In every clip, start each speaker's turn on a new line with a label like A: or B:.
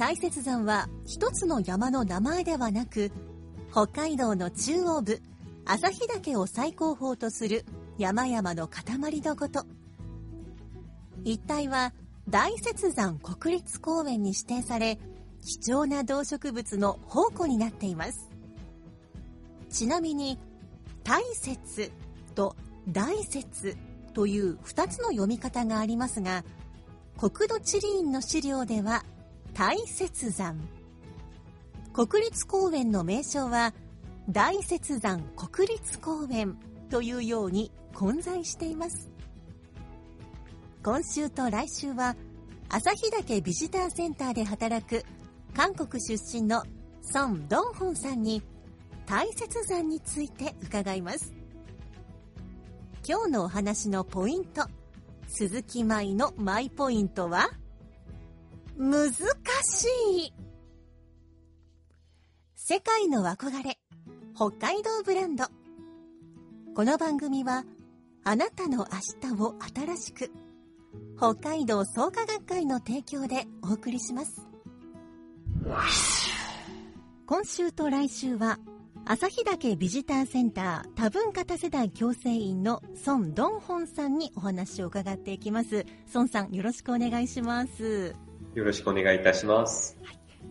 A: 大雪山は一つの山の名前ではなく、北海道の中央部、旭岳を最高峰とする山々の塊のこと。一帯は大雪山国立公園に指定され、貴重な動植物の宝庫になっています。ちなみに、大雪と大雪という2つの読み方がありますが、国土地理院の資料では大雪山。国立公園の名称は大雪山国立公園というように混在しています。今週と来週は旭岳ビジターセンターで働く韓国出身のソン・ドンホンさんに大雪山について伺います。今日のお話のポイント、鈴木舞のマイポイントは？難しい。世界の憧れ北海道ブランド。この番組はあなたの明日を新しく北海道創価学会の提供でお送りします。今週と来週は旭岳ビジターセンター多文化多世代共生員の孫ドンホンさんにお話を伺っていきます。孫さんよろしくお願いします。
B: よろしくお願いいたします。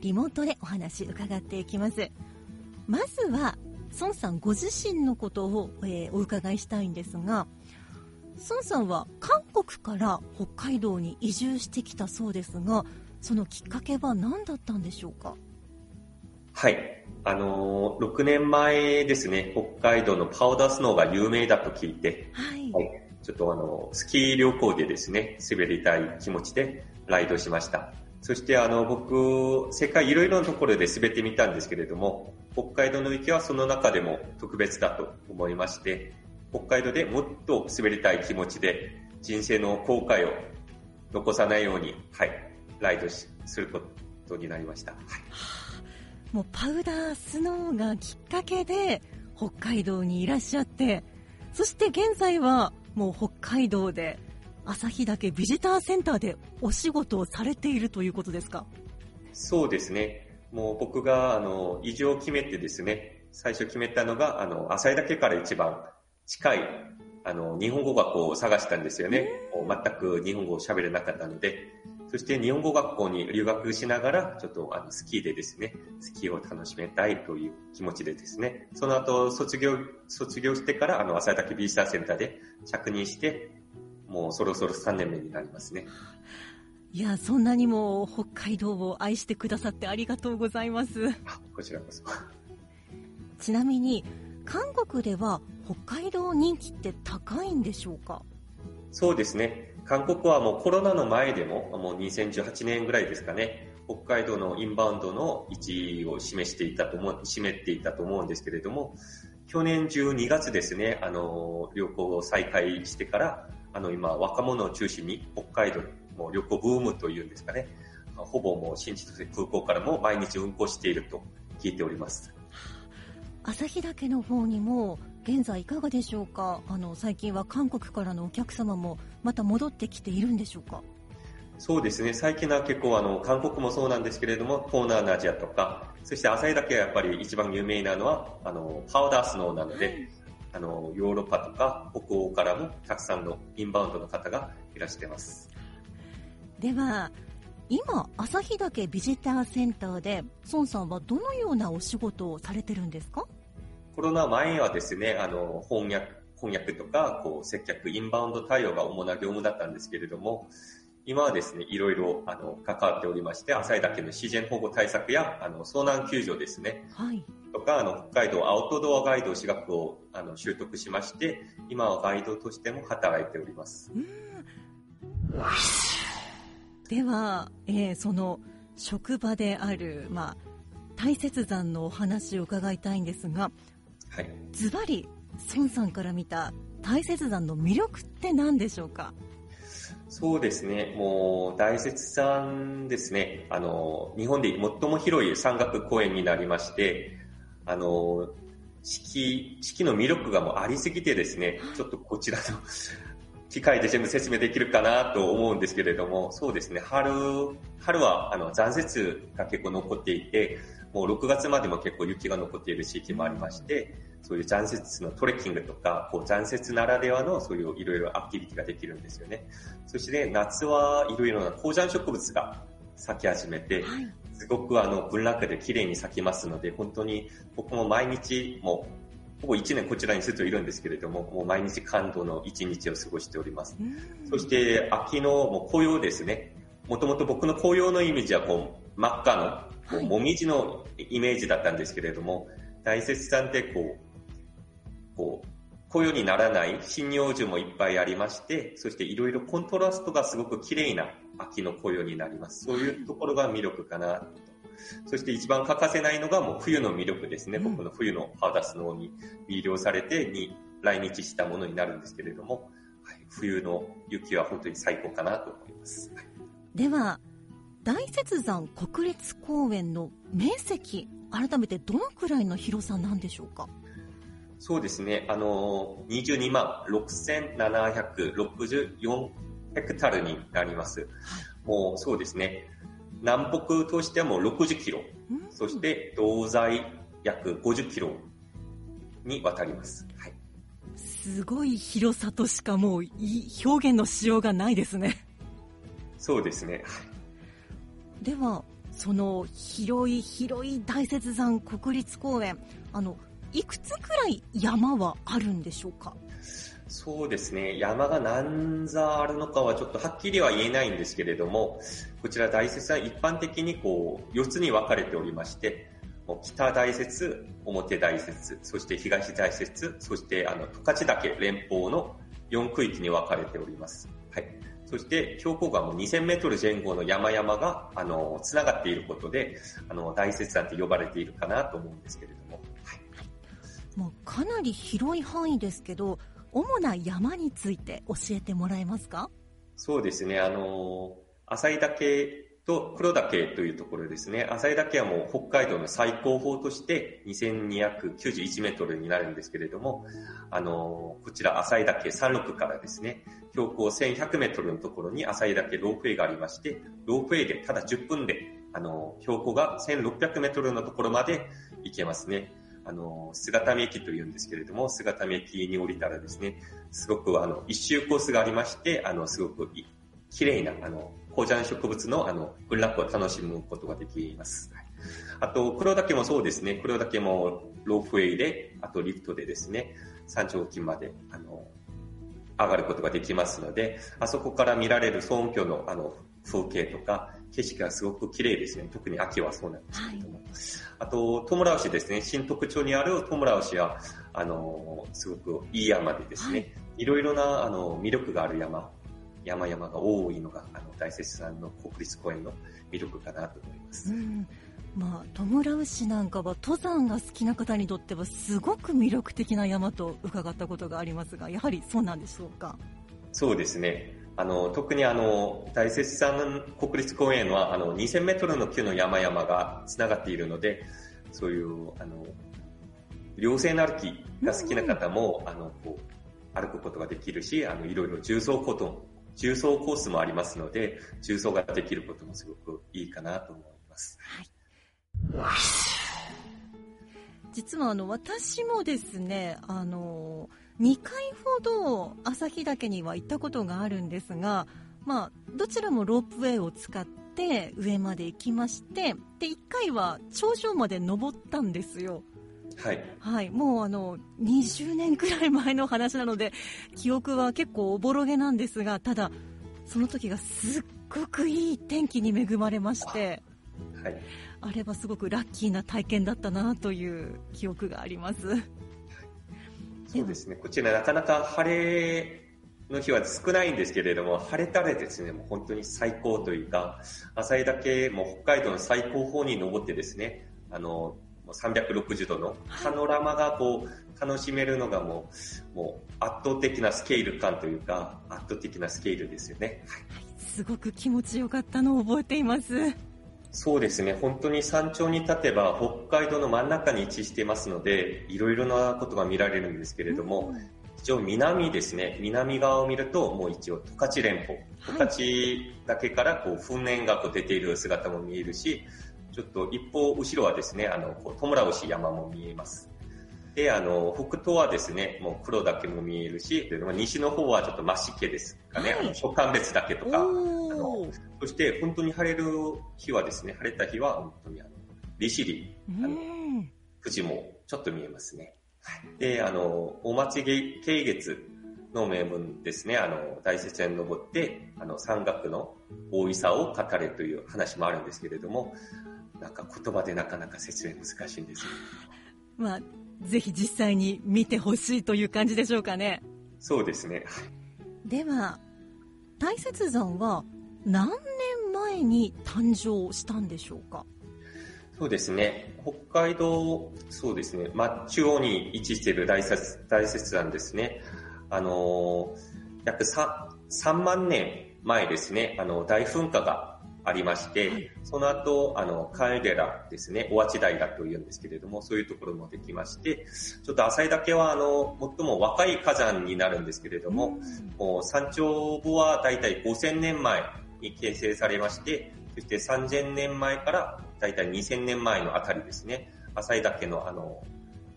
A: リモートでお話伺っていきますまずは孫さんご自身のことを、えーお伺いしたいんですが孫さんは韓国から北海道に移住してきたそうですがそのきっかけは何だったんでしょうか？
B: はい。あのー、6年前ですね、北海道のパウダースノーが有名だと聞いて、
A: はい、
B: はい。ちょっとあの、スキー旅行でですね、滑りたい気持ちでライドしました。そしてあの、僕、世界いろいろなところで滑ってみたんですけれども、北海道の雪はその中でも特別だと思いまして、北海道でもっと滑りたい気持ちで、人生の後悔を残さないように、はい、ライドしすることになりました。はい。
A: もうパウダースノーがきっかけで北海道にいらっしゃってそして現在はもう北海道で旭岳ビジターセンターでお仕事をされているということですか？
B: そうですね。もう僕が、あの、移住を決めてですね、最初決めたのが、あの、浅井岳から一番近い、あの、日本語学校を探したんですよね。全く日本語を喋れなかったので、そして日本語学校に留学しながら、ちょっとあのスキーでですね、スキーを楽しめたいという気持ちでですね、その後卒業、卒業してから、あの、浅井岳ビジターセンターで着任して、もうそろそろ3年目になりますね。
A: いやそんなにも北海道を愛してくださってありがとうございます
B: あこちらこそ。
A: ちなみに韓国では北海道人気って高いんでしょうか？
B: そうですね。韓国はもうコロナの前でも、もう2018年ぐらいですかね、北海道のインバウンドの1位を示していたと思う、占めていたと思うんですけれども、去年12月ですね、あの、旅行を再開してから、あの、今、若者を中心に北海道、も旅行ブームというんですかね、ほぼもう新千歳空港からも毎日運航していると聞いております。
A: 旭岳の方にも現在いかがでしょうか？あの最近は韓国からのお客様もまた戻ってきているんでしょうか？
B: そうですね。最近は結構あの、韓国もそうなんですけれども、東南アジアとか、そして浅井岳はやっぱり一番有名なのは、あの、パウダースノーなので、あの、ヨーロッパとか北欧からもたくさんのインバウンドの方がいらしてます。
A: では
C: 今、旭岳ビジターセンターで、孫さんはどのようなお仕事をされてるんですか？
B: コロナ前はですね、あの、翻訳、翻訳とか、こう、接客、インバウンド対応が主な業務だったんですけれども、今はですね、いろいろ、あの、関わっておりまして、浅井岳の自然保護対策や、あの、遭難救助ですね。
C: はい。
B: とか、あの、北海道アウトドアガイド資格を、あの、習得しまして、今はガイドとしても働いております。
C: では、えー、その、職場である、まあ、大雪山のお話を伺いたいんですが、
B: はい。
C: ズバリ、孫さんから見た大雪山の魅力って何でしょうか？
B: そうですね。もう、大雪山ですね。あの、日本で最も広い山岳公園になりまして、あの、四季、四季の魅力がもうありすぎてですね、ちょっとこちらの 機械で全部説明できるかなと思うんですけれども、そうですね、春、春はあの残雪が結構残っていて、もう6月までも結構雪が残っている地域もありまして、そういう残雪のトレッキングとか、こう残雪ならではのそういういろいろアクティビティができるんですよね。そして夏はいろいろな高山植物が咲き始めて、はい、すごくあの文楽で綺麗に咲きますので、本当に僕も毎日もうほぼ1年こちらにずっといるんですけれども、もう毎日感動の1日を過ごしております。そして秋のもう紅葉ですね。もともと僕の紅葉のイメージはこう真っ赤のこう、もみじのイメージだったんですけれども、大雪山ってこう、こう、紅葉にならない針葉樹もいっぱいありまして、そしていろいろコントラストがすごく綺麗な秋の紅葉になります。そういうところが魅力かなと。そして一番欠かせないのがもう冬の魅力ですね。うん、僕の冬のハーダスノーに魅了されてに来日したものになるんですけれども、はい、冬の雪は本当に最高かなと思います。
C: では、大雪山国立公園の面積、改めてどのくらいの広さなんでしょうか？
B: そうですね、あの、22万6764ヘクタールになります。もうそうですね、南北としてはもう60キロ、そして東西約50キロにわたります。はい。
C: すごい広さとしかもう表現のしようがないですね。
B: そうですね。
C: ではその広い広い大雪山国立公園あのいくつくらい山はあるんでしょうか？
B: そうですね。山が何座あるのかはちょっとはっきりは言えないんですけれども、こちら大雪山一般的にこう4つに分かれておりまして、北大雪、表大雪、そして東大雪、そしてあの十勝岳連峰の4区域に分かれております。はい。そして標高がもう2000メートル前後の山々が、あの、つながっていることで、あの、大雪山って呼ばれているかなと思うんですけれども。はい。
C: もうかなり広い範囲ですけど、主な山について教えてもらえますか？
B: そうですね、あの、浅井岳と黒岳というところですね。浅井岳はもう北海道の最高峰として2291メートルになるんですけれども、あの、こちら浅井岳山麓からですね、標高1100メートルのところに浅井岳ロープウェイがありまして、ロープウェイでただ10分で、あの、標高が1600メートルのところまで行けますね。あの、姿見駅というんですけれども、姿見駅に降りたらですね、すごくあの、一周コースがありまして、あの、すごく綺麗な、あの、高山植物の、あの、群落を楽しむことができます。あと、黒岳もそうですね。黒岳もロープウェイで、あとリフトでですね、山頂付近まで、あの、上がることができますので、あそこから見られる総居の、あの、風景とか、景色がすごく綺麗ですね。特に秋はそうなんですけれども。はい、あと、トムラウシですね。新特徴にあるトムラウシは、あの、すごくいい山でですね、はい、いろいろな、あの、魅力がある山山々が多いのが、あの、大雪山の国立公園の魅力かなと思います。うん
C: まあ、トムラウシなんかは登山が好きな方にとってはすごく魅力的な山と伺ったことがありますが、やはりそうなんでしょうか？
B: そうですね。あの、特にあの、大雪山国立公園は、あの、2000メートルの級の山々が繋がっているので、そういう、あの、稜線歩きが好きな方も、あの、こう、歩くことができるし、あの、いろいろ重装コトン重曹コースもありますので、重曹ができることもすごくいいかなと思います。はい。
C: 実はあの、私もですね、あの、2回ほど旭岳には行ったことがあるんですが、まあ、どちらもロープウェイを使って
A: って上まで行きましてで1回は頂上まで登ったんですよ
B: はい。
A: はい、もうあの20年くらい前の話なので記憶は結構おぼろげなんですがただその時がすっごくいい天気に恵まれまして
B: はい。
A: あれはすごくラッキーな体験だったなという記憶があります
B: そうですね。こちらなかなか晴れの日は少ないんですけれども、晴れたらですね、もう本当に最高というか、浅井岳、もう北海道の最高峰に登ってですね、あの、360度のパノラマがこう、楽しめるのがもう、もう圧倒的なスケール感というか、圧倒的なスケールですよね。
A: すごく気持ちよかったのを覚えています。
B: そうですね。本当に山頂に立てば北海道の真ん中に位置していますので、いろいろなことが見られるんですけれども、一応南ですね、南側を見るともう一応十勝連峰、十勝岳からこう噴煙がこう出ている姿も見えるし、ちょっと一方後ろはですね、あの、こう、トムラウシ山も見えます。で、あの、北東はですね、もう黒岳も見えるし、西の方はちょっと真っ湿気ですかね、
A: はい
B: あの、諸寒別岳とか、
A: おー
B: そして本当に晴れる日はですね、晴れた日は本当にあの、利尻、あの
A: うん
B: 富士もちょっと見えますね。はい。で、あの、お祭り慶月の名分ですね、あの、大雪山に登って、あの、山岳の大いさを語れという話もあるんですけれども、なんか言葉でなかなか説明難しいんですよ。
A: まあぜひ実際に見てほしいという感じでしょうかね
B: そうですね。
A: では大雪山は何年前に誕生したんでしょうか？
B: そうですね。北海道、そうですね。まあ、中央に位置している大雪大雪山ですね。あのー約 3, 3万年前ですね、あの、大噴火がありまして、その後、あの、カエデラですね、おあち平というんですけれども、そういうところもできまして、ちょっと浅井岳は、あの、最も若い火山になるんですけれども、もう山頂部はだいたい5000年前に形成されまして、そして3000年前からだいたい2000年前のあたりですね、浅井岳のあの、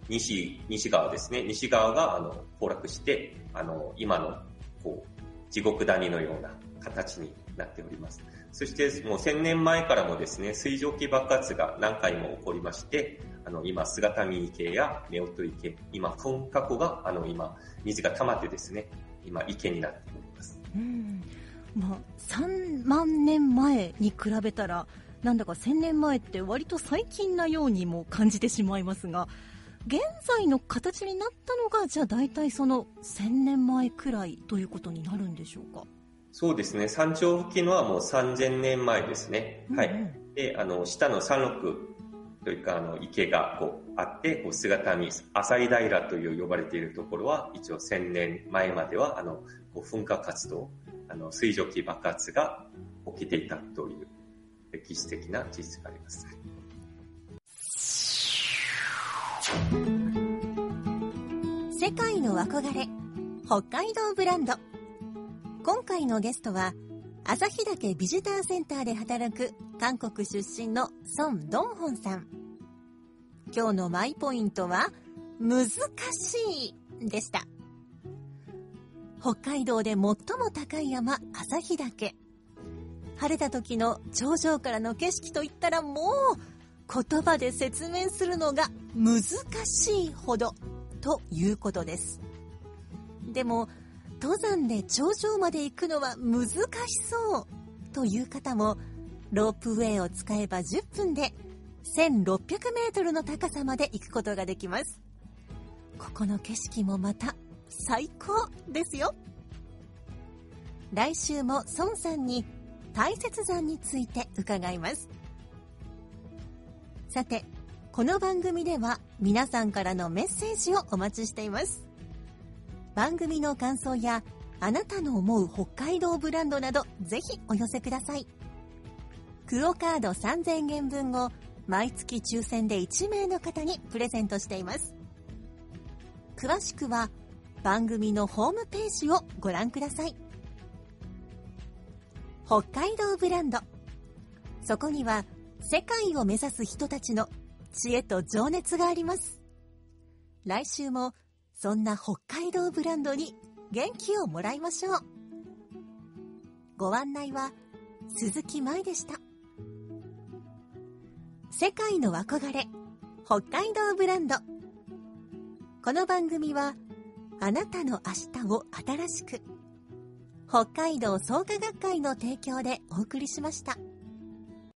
B: 西、西側ですね、西側があの、崩落して、あの、今の、こう、地獄谷のような形になっております。そしてもう1000年前からもですね、水蒸気爆発が何回も起こりまして、あの、今、姿見池や夫婦池、今、噴火湖が、あの、今、水が溜まってですね、今、池になっております。
A: うんまあ、3万年前に比べたらなんだか1000年前って割と最近なようにも感じてしまいますが現在の形になったのがじゃあ大体その1000年前くらいということになるんでしょうか？
B: そうですね、山頂付近のはもう3000年前ですね。は
A: うんう
B: い。で、あの、下の山麓というか、あの、池がこうあって、こう姿見、浅井平という呼ばれているところは、一応1000年前までは、あの、こう噴火活動、あの、水蒸気爆発が起きていたという歴史的な事実があります。
A: 世界の憧れ北海道ブランド今回のゲストは旭岳ビジターセンターで働く韓国出身のソン・ドンホンさん。今日のマイポイントは難しいでした。北海道で最も高い山旭岳。晴れた時の頂上からの景色といったらもう言葉で説明するのが難しいほどということです。でも登山で頂上まで行くのは難しそう。という方もロープウェイを使えば10分で1600メートルの高さまで行くことができます。ここの景色もまた最高ですよ。来週も孫さんに大雪山について伺います。さてこの番組では皆さんからのメッセージをお待ちしています。番組の感想やあなたの思う北海道ブランドなどぜひお寄せください。クオカード3000円分を毎月抽選で1名の方にプレゼントしています。詳しくは番組のホームページをご覧ください。北海道ブランド。そこには世界を目指す人たちの知恵と情熱があります。来週もそんな北海道ブランドに元気をもらいましょう。ご案内は鈴木舞でした。世界の憧れ北海道ブランド。この番組はあなたの明日を新しく北海道創価学会の提供でお送りしました。